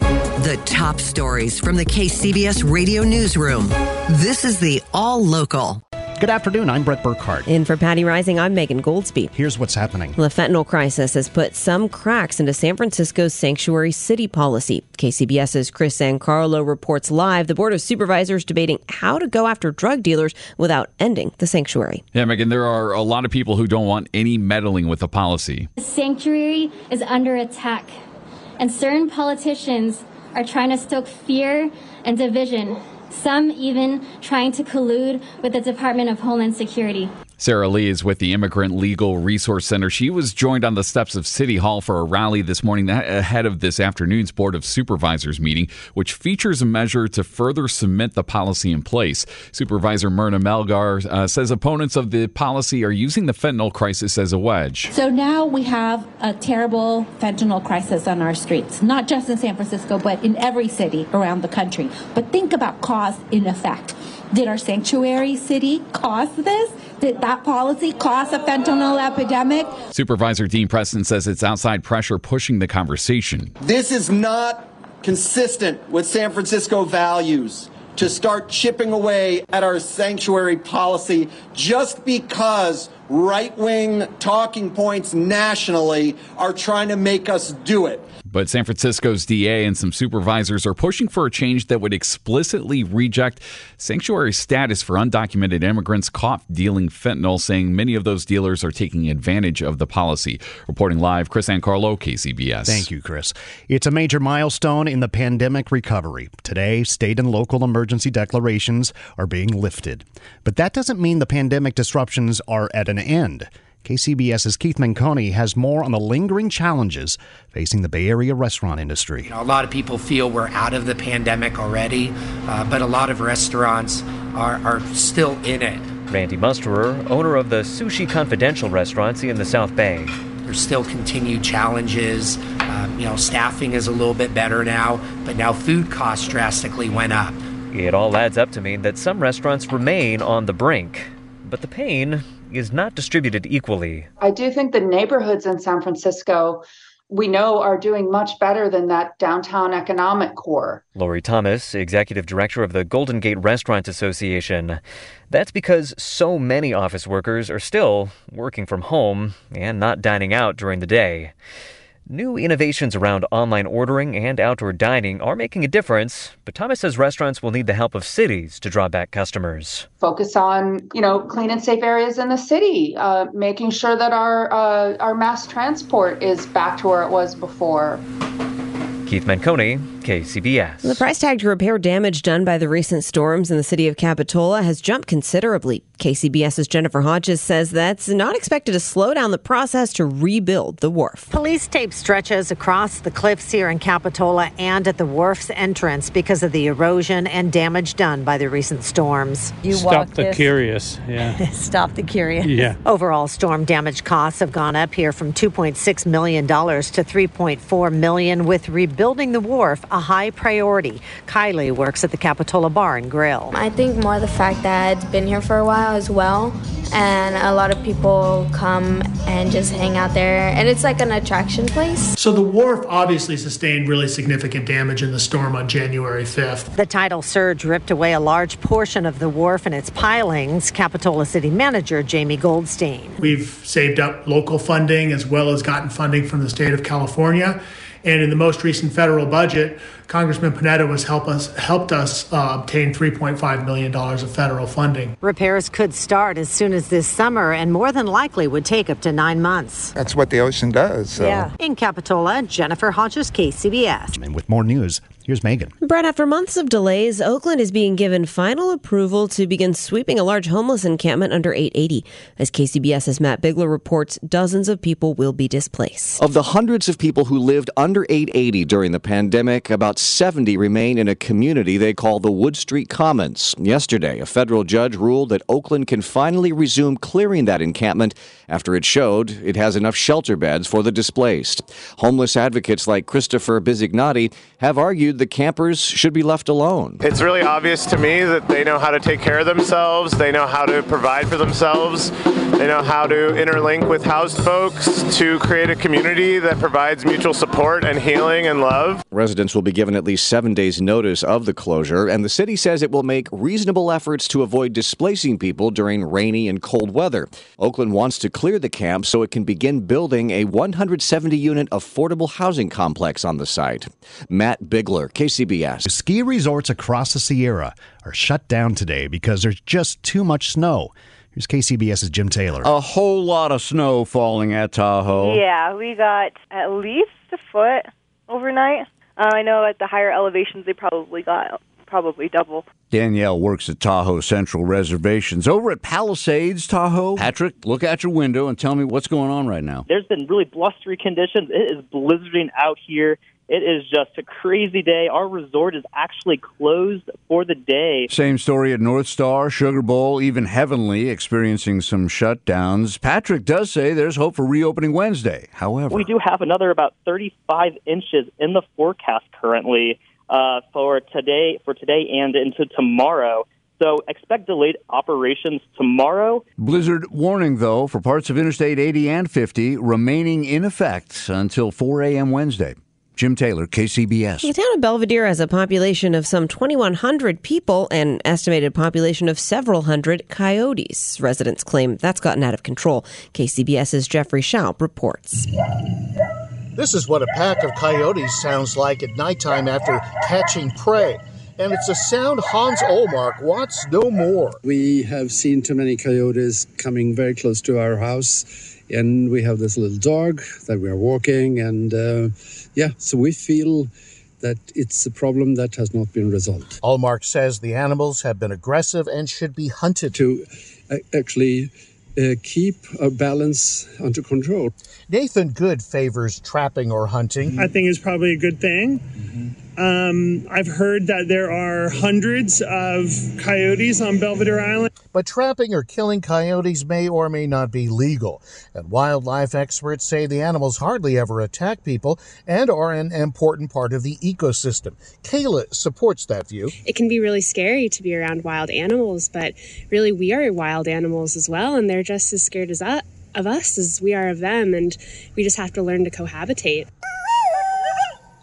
The top stories from the KCBS radio newsroom. This is the All Local. Good afternoon. I'm Brett Burkhardt. In for Patti Reising, I'm Megan Goldsby. Here's what's happening. The fentanyl crisis has put some cracks into San Francisco's sanctuary city policy. KCBS's Chris Sancarlo reports live the Board of Supervisors debating how to go after drug dealers without ending the sanctuary. Yeah, Megan, there are a lot of people who don't want any meddling with the policy. The sanctuary is under attack, and certain politicians are trying to stoke fear and division some even trying to collude with the Department of Homeland Security. Sarah Lee is with the Immigrant Legal Resource Center. She was joined on the steps of City Hall for a rally this morning ahead of this afternoon's Board of Supervisors meeting, which features a measure to further cement the policy in place. Supervisor Myrna Melgar uh, says opponents of the policy are using the fentanyl crisis as a wedge. So now we have a terrible fentanyl crisis on our streets, not just in San Francisco, but in every city around the country. But think about cause and effect. Did our sanctuary city cause this? Did that policy cause a fentanyl epidemic? Supervisor Dean Preston says it's outside pressure pushing the conversation. This is not consistent with San Francisco values to start chipping away at our sanctuary policy just because right wing talking points nationally are trying to make us do it. But San Francisco's DA and some supervisors are pushing for a change that would explicitly reject sanctuary status for undocumented immigrants caught dealing fentanyl, saying many of those dealers are taking advantage of the policy. Reporting live, Chris Ancarlo, KCBS. Thank you, Chris. It's a major milestone in the pandemic recovery. Today, state and local emergency declarations are being lifted. But that doesn't mean the pandemic disruptions are at an end. KCBS's Keith Menconi has more on the lingering challenges facing the Bay Area restaurant industry. You know, a lot of people feel we're out of the pandemic already, uh, but a lot of restaurants are, are still in it. Randy Musterer, owner of the Sushi Confidential restaurants in the South Bay. There's still continued challenges. Um, you know, staffing is a little bit better now, but now food costs drastically went up. It all adds up to mean that some restaurants remain on the brink. But the pain is not distributed equally. I do think the neighborhoods in San Francisco we know are doing much better than that downtown economic core. Laurie Thomas, executive director of the Golden Gate Restaurant Association. That's because so many office workers are still working from home and not dining out during the day. New innovations around online ordering and outdoor dining are making a difference, but Thomas says restaurants will need the help of cities to draw back customers. Focus on, you know, clean and safe areas in the city, uh, making sure that our uh, our mass transport is back to where it was before. Keith Menconi, KCBS. The price tag to repair damage done by the recent storms in the city of Capitola has jumped considerably. KCBS's Jennifer Hodges says that's not expected to slow down the process to rebuild the wharf. Police tape stretches across the cliffs here in Capitola and at the wharf's entrance because of the erosion and damage done by the recent storms. You Stop the this. curious, yeah. Stop the curious. Yeah. Overall storm damage costs have gone up here from 2.6 million dollars to 3.4 million with rebuilding the wharf a high priority. Kylie works at the Capitola Bar and Grill. I think more the fact that it's been here for a while as well. And a lot of people come and just hang out there. And it's like an attraction place. So the wharf obviously sustained really significant damage in the storm on January 5th. The tidal surge ripped away a large portion of the wharf and its pilings, Capitola City Manager Jamie Goldstein. We've saved up local funding as well as gotten funding from the state of California And in the most recent federal budget, Congressman Panetta was help us helped us uh, obtain 3.5 million dollars of federal funding. Repairs could start as soon as this summer, and more than likely would take up to nine months. That's what the ocean does. So. Yeah. In Capitola, Jennifer Hodges, KCBS. And with more news, Here's Megan. Brett, after months of delays, Oakland is being given final approval to begin sweeping a large homeless encampment under 880. As KCBS's Matt Bigler reports, dozens of people will be displaced. Of the hundreds of people who lived under 880 during the pandemic, about 70 remain in a community they call the Wood Street Commons. Yesterday, a federal judge ruled that Oakland can finally resume clearing that encampment after it showed it has enough shelter beds for the displaced. Homeless advocates like Christopher Bizignati have argued the campers should be left alone. It's really obvious to me that they know how to take care of themselves, they know how to provide for themselves, they know how to interlink with housed folks to create a community that provides mutual support and healing and love. Residents will be given at least seven days' notice of the closure, and the city says it will make reasonable efforts to avoid displacing people during rainy and cold weather. Oakland wants to clear the camp so it can begin building a 170 unit affordable housing complex on the site. Matt Bigler, KCBS. Ski resorts across the Sierra are shut down today because there's just too much snow. Here's KCBS's Jim Taylor. A whole lot of snow falling at Tahoe. Yeah, we got at least a foot overnight. Uh, I know at the higher elevations they probably got probably double. Danielle works at Tahoe Central Reservations. Over at Palisades, Tahoe. Patrick, look out your window and tell me what's going on right now. There's been really blustery conditions. It is blizzarding out here. It is just a crazy day. Our resort is actually closed for the day. Same story at Northstar, Sugar Bowl, even Heavenly experiencing some shutdowns. Patrick does say there's hope for reopening Wednesday. However, we do have another about 35 inches in the forecast currently uh, for today, for today and into tomorrow. So expect delayed operations tomorrow. Blizzard warning, though, for parts of Interstate 80 and 50 remaining in effect until 4 a.m. Wednesday. Jim Taylor, KCBS. The town of Belvedere has a population of some 2,100 people and estimated population of several hundred coyotes. Residents claim that's gotten out of control. KCBS's Jeffrey Schaub reports. This is what a pack of coyotes sounds like at nighttime after catching prey. And it's a sound Hans Olmark wants no more. We have seen too many coyotes coming very close to our house, and we have this little dog that we are walking, and uh, yeah, so we feel that it's a problem that has not been resolved. Allmark says the animals have been aggressive and should be hunted. To uh, actually uh, keep a balance under control. Nathan Good favors trapping or hunting. I think is probably a good thing. Mm-hmm. Um, I've heard that there are hundreds of coyotes on Belvedere Island. But trapping or killing coyotes may or may not be legal. And wildlife experts say the animals hardly ever attack people and are an important part of the ecosystem. Kayla supports that view. It can be really scary to be around wild animals, but really we are wild animals as well, and they're just as scared as us, of us as we are of them, and we just have to learn to cohabitate.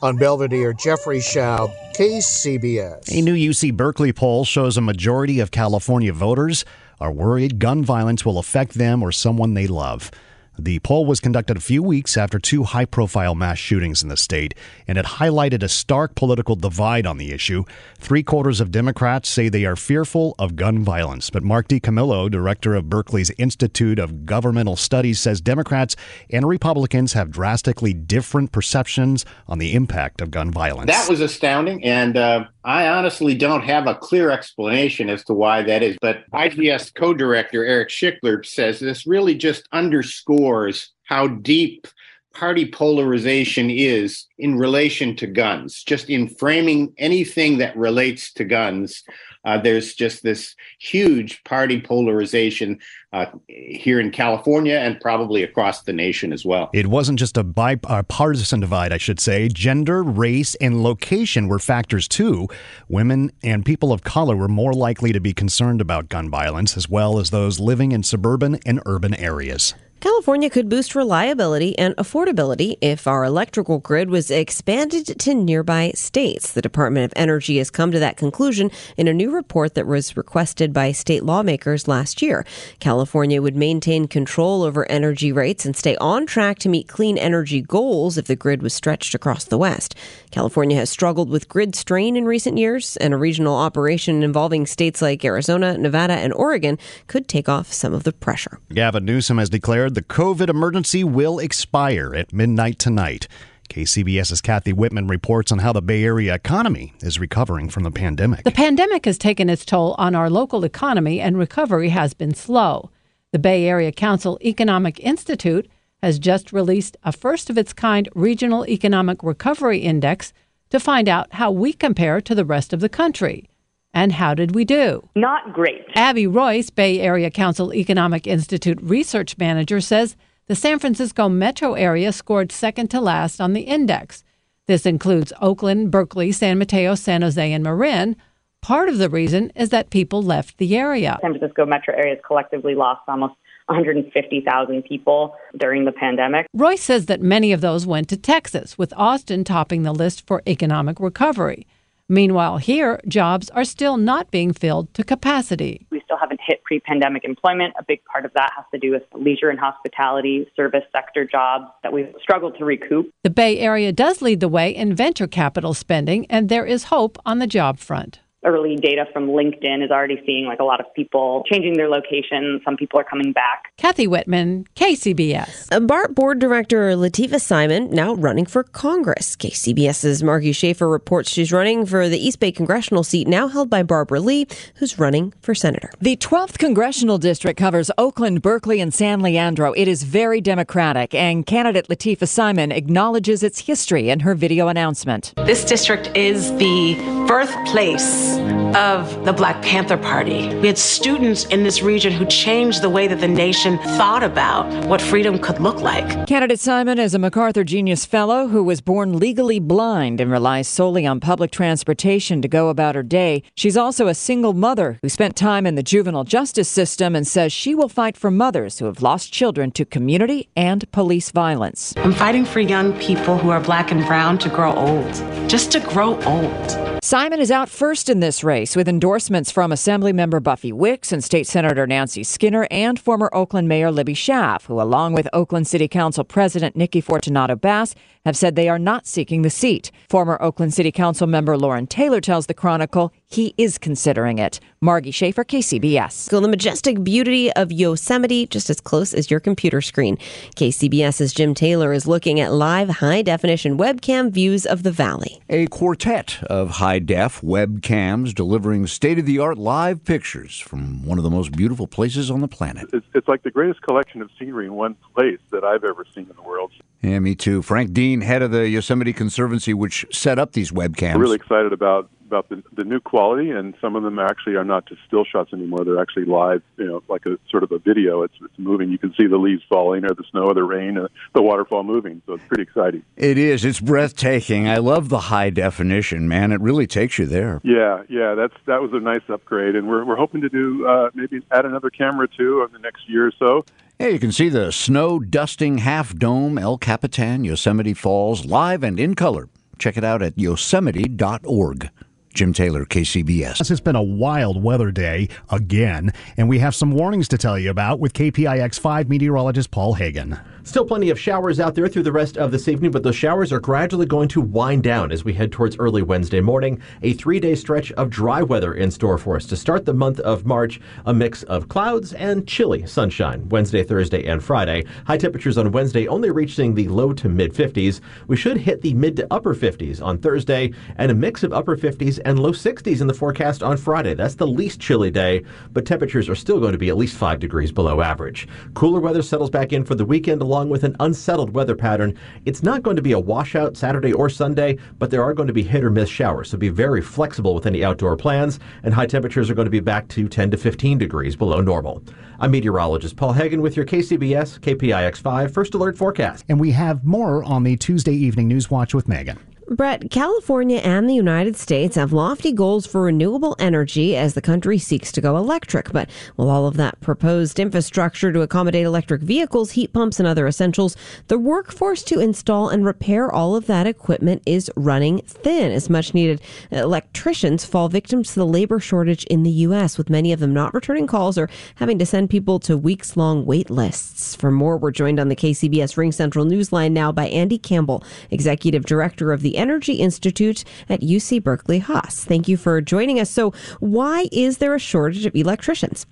On Belvedere, Jeffrey Schaub, KCBS. A new UC Berkeley poll shows a majority of California voters are worried gun violence will affect them or someone they love. The poll was conducted a few weeks after two high profile mass shootings in the state, and it highlighted a stark political divide on the issue. Three quarters of Democrats say they are fearful of gun violence, but Mark DiCamillo, director of Berkeley's Institute of Governmental Studies, says Democrats and Republicans have drastically different perceptions on the impact of gun violence. That was astounding, and uh, I honestly don't have a clear explanation as to why that is. But IGS co director Eric Schickler says this really just underscores how deep party polarization is in relation to guns. Just in framing anything that relates to guns, uh, there's just this huge party polarization uh, here in California and probably across the nation as well. It wasn't just a bipartisan divide, I should say. Gender, race, and location were factors too. Women and people of color were more likely to be concerned about gun violence, as well as those living in suburban and urban areas. California could boost reliability and affordability if our electrical grid was expanded to nearby states. The Department of Energy has come to that conclusion in a new report that was requested by state lawmakers last year. California would maintain control over energy rates and stay on track to meet clean energy goals if the grid was stretched across the West. California has struggled with grid strain in recent years, and a regional operation involving states like Arizona, Nevada, and Oregon could take off some of the pressure. Gavin Newsom has declared the COVID emergency will expire at midnight tonight. KCBS's Kathy Whitman reports on how the Bay Area economy is recovering from the pandemic. The pandemic has taken its toll on our local economy, and recovery has been slow. The Bay Area Council Economic Institute has just released a first of its kind regional economic recovery index to find out how we compare to the rest of the country. And how did we do? Not great. Abby Royce, Bay Area Council Economic Institute research manager, says the San Francisco metro area scored second to last on the index. This includes Oakland, Berkeley, San Mateo, San Jose, and Marin. Part of the reason is that people left the area. San Francisco metro areas collectively lost almost 150,000 people during the pandemic. Royce says that many of those went to Texas, with Austin topping the list for economic recovery. Meanwhile, here, jobs are still not being filled to capacity. We still haven't hit pre pandemic employment. A big part of that has to do with leisure and hospitality, service sector jobs that we've struggled to recoup. The Bay Area does lead the way in venture capital spending, and there is hope on the job front early data from LinkedIn is already seeing like a lot of people changing their location. Some people are coming back. Kathy Whitman, KCBS. Uh, BART board director Lateefah Simon now running for Congress. KCBS's Margie Schaefer reports she's running for the East Bay congressional seat now held by Barbara Lee, who's running for senator. The 12th congressional district covers Oakland, Berkeley, and San Leandro. It is very democratic, and candidate Lateefah Simon acknowledges its history in her video announcement. This district is the birthplace of the Black Panther Party. We had students in this region who changed the way that the nation thought about what freedom could look like. Candidate Simon is a MacArthur Genius Fellow who was born legally blind and relies solely on public transportation to go about her day. She's also a single mother who spent time in the juvenile justice system and says she will fight for mothers who have lost children to community and police violence. I'm fighting for young people who are black and brown to grow old, just to grow old. Simon is out first in this race with endorsements from Assemblymember Buffy Wicks and State Senator Nancy Skinner and former Oakland Mayor Libby Schaaf, who, along with Oakland City Council President Nikki Fortunato Bass, have said they are not seeking the seat. Former Oakland City Council member Loren Taylor tells the Chronicle he is considering it. Margie Schaefer, KCBS. Go the majestic beauty of Yosemite, just as close as your computer screen. KCBS's Jim Taylor is looking at live high definition webcam views of the valley. A quartet of high def webcams delivering state of the art live pictures from one of the most beautiful places on the planet. It's, it's like the greatest collection of scenery in one place that I've ever seen in the world. Yeah, me too. Frank Dean, head of the Yosemite Conservancy, which set up these webcams. We're really excited about about the, the new quality, and some of them actually are not just still shots anymore. They're actually live, you know, like a sort of a video. It's, it's moving. You can see the leaves falling, or the snow, or the rain, or the waterfall moving. So it's pretty exciting. It is. It's breathtaking. I love the high definition, man. It really takes you there. Yeah, yeah. That's that was a nice upgrade, and we're we're hoping to do uh, maybe add another camera too in the next year or so. Yeah, you can see the snow dusting half dome El Capitan Yosemite Falls live and in color. Check it out at yosemite.org. Jim Taylor, KCBS. It's been a wild weather day again, and we have some warnings to tell you about with KPIX 5 meteorologist Paul Heggen. Still plenty of showers out there through the rest of this evening, but those showers are gradually going to wind down as we head towards early Wednesday morning. A three day stretch of dry weather in store for us to start the month of March. A mix of clouds and chilly sunshine Wednesday, Thursday, and Friday. High temperatures on Wednesday only reaching the low to mid 50s. We should hit the mid to upper 50s on Thursday, and a mix of upper 50s and low 60s in the forecast on Friday. That's the least chilly day, but temperatures are still going to be at least 5 degrees below average. Cooler weather settles back in for the weekend along with an unsettled weather pattern. It's not going to be a washout Saturday or Sunday, but there are going to be hit or miss showers, so be very flexible with any outdoor plans, and high temperatures are going to be back to 10 to 15 degrees below normal. I'm meteorologist Paul Heggen with your KCBS KPIX 5 First Alert forecast. And we have more on the Tuesday evening News Watch with Megan. Brett, California and the United States have lofty goals for renewable energy as the country seeks to go electric. But with all of that proposed infrastructure to accommodate electric vehicles, heat pumps, and other essentials, the workforce to install and repair all of that equipment is running thin as much needed electricians fall victim to the labor shortage in the U.S., with many of them not returning calls or having to send people to weeks long wait lists. For more, we're joined on the KCBS RingCentral Newsline now by Andy Campbell, Executive Director of the Energy Institute at UC Berkeley Haas. Thank you for joining us. So, why is there a shortage of electricians?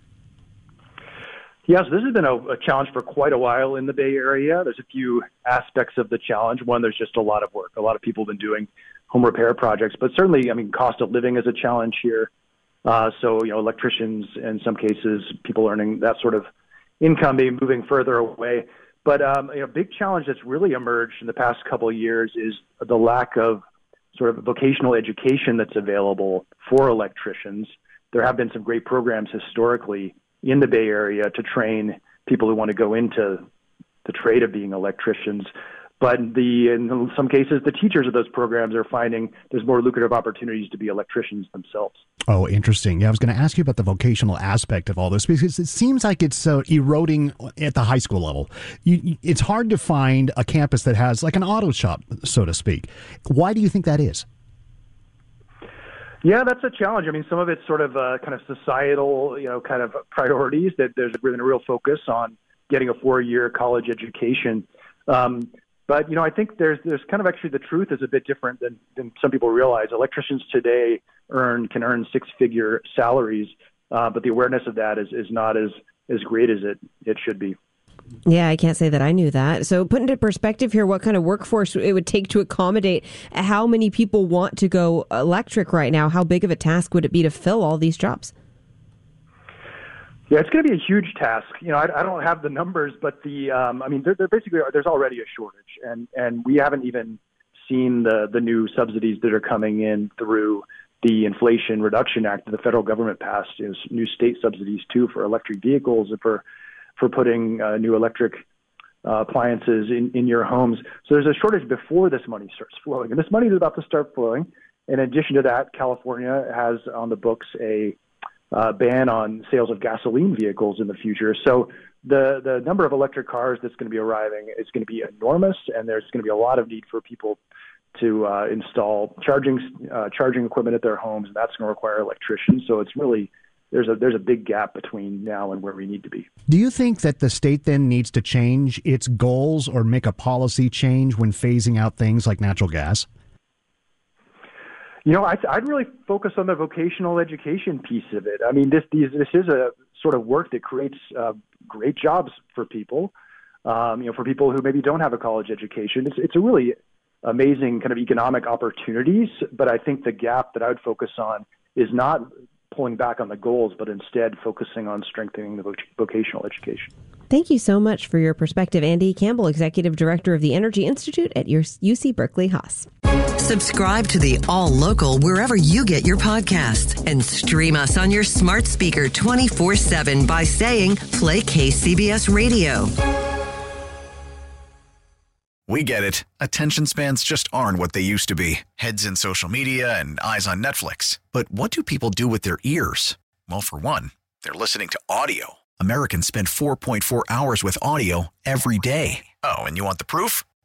Yes, this has been a, a, challenge for quite a while in the Bay Area. There's a few aspects of the challenge. One, there's just a lot of work. A lot of people have been doing home repair projects, but certainly, I mean, cost of living is a challenge here. Uh, so, you know, electricians, in some cases, people earning that sort of income be moving further away. But um, you know, a big challenge that's really emerged in the past couple of years is the lack of sort of vocational education that's available for electricians. There have been some great programs historically in the Bay Area to train people who want to go into the trade of being electricians. But the in some cases, the teachers of those programs are finding there's more lucrative opportunities to be electricians themselves. Oh, interesting. Yeah, I was going to ask you about the vocational aspect of all this because it seems like it's uh, eroding at the high school level. You, it's hard to find a campus that has like an auto shop, so to speak. Why do you think that is? Yeah, that's a challenge. I mean, some of it's sort of uh, kind of societal, you know, kind of priorities that there's been a real focus on getting a four-year college education. Um, but you know, I think there's there's kind of actually the truth is a bit different than than some people realize. Electricians today earn can earn six figure salaries, uh, but the awareness of that is is not as as great as it it should be. Yeah, I can't say that I knew that. So, put into perspective here, what kind of workforce it would take to accommodate how many people want to go electric right now? How big of a task would it be to fill all these jobs? Yeah, it's going to be a huge task. You know, I, I don't have the numbers, but the um, I mean, there, there basically there's already a shortage, and and we haven't even seen the the new subsidies that are coming in through the Inflation Reduction Act that the federal government passed. Is new state subsidies too for electric vehicles and for for putting uh, new electric uh, appliances in, in your homes. So there's a shortage before this money starts flowing, and this money is about to start flowing. In addition to that, California has on the books a uh, ban on sales of gasoline vehicles in the future. So the the number of electric cars that's going to be arriving is going to be enormous, and there's going to be a lot of need for people to uh, install charging uh, charging equipment at their homes, and that's going to require electricians. So it's really there's a there's a big gap between now and where we need to be. Do you think that the state then needs to change its goals or make a policy change when phasing out things like natural gas? You know, I, I'd really focus on the vocational education piece of it. I mean, this these, this is a sort of work that creates uh, great jobs for people. Um, you know, for people who maybe don't have a college education, it's it's a really amazing kind of economic opportunities. But I think the gap that I would focus on is not pulling back on the goals, but instead focusing on strengthening the vocational education. Thank you so much for your perspective, Andy Campbell, Executive Director of the Energy Institute at UC Berkeley Haas. Subscribe to the All Local wherever you get your podcasts and stream us on your smart speaker 24 7 by saying Play KCBS Radio. We get it. Attention spans just aren't what they used to be heads in social media and eyes on Netflix. But what do people do with their ears? Well, for one, they're listening to audio. Americans spend 4.4 hours with audio every day. Oh, and you want the proof?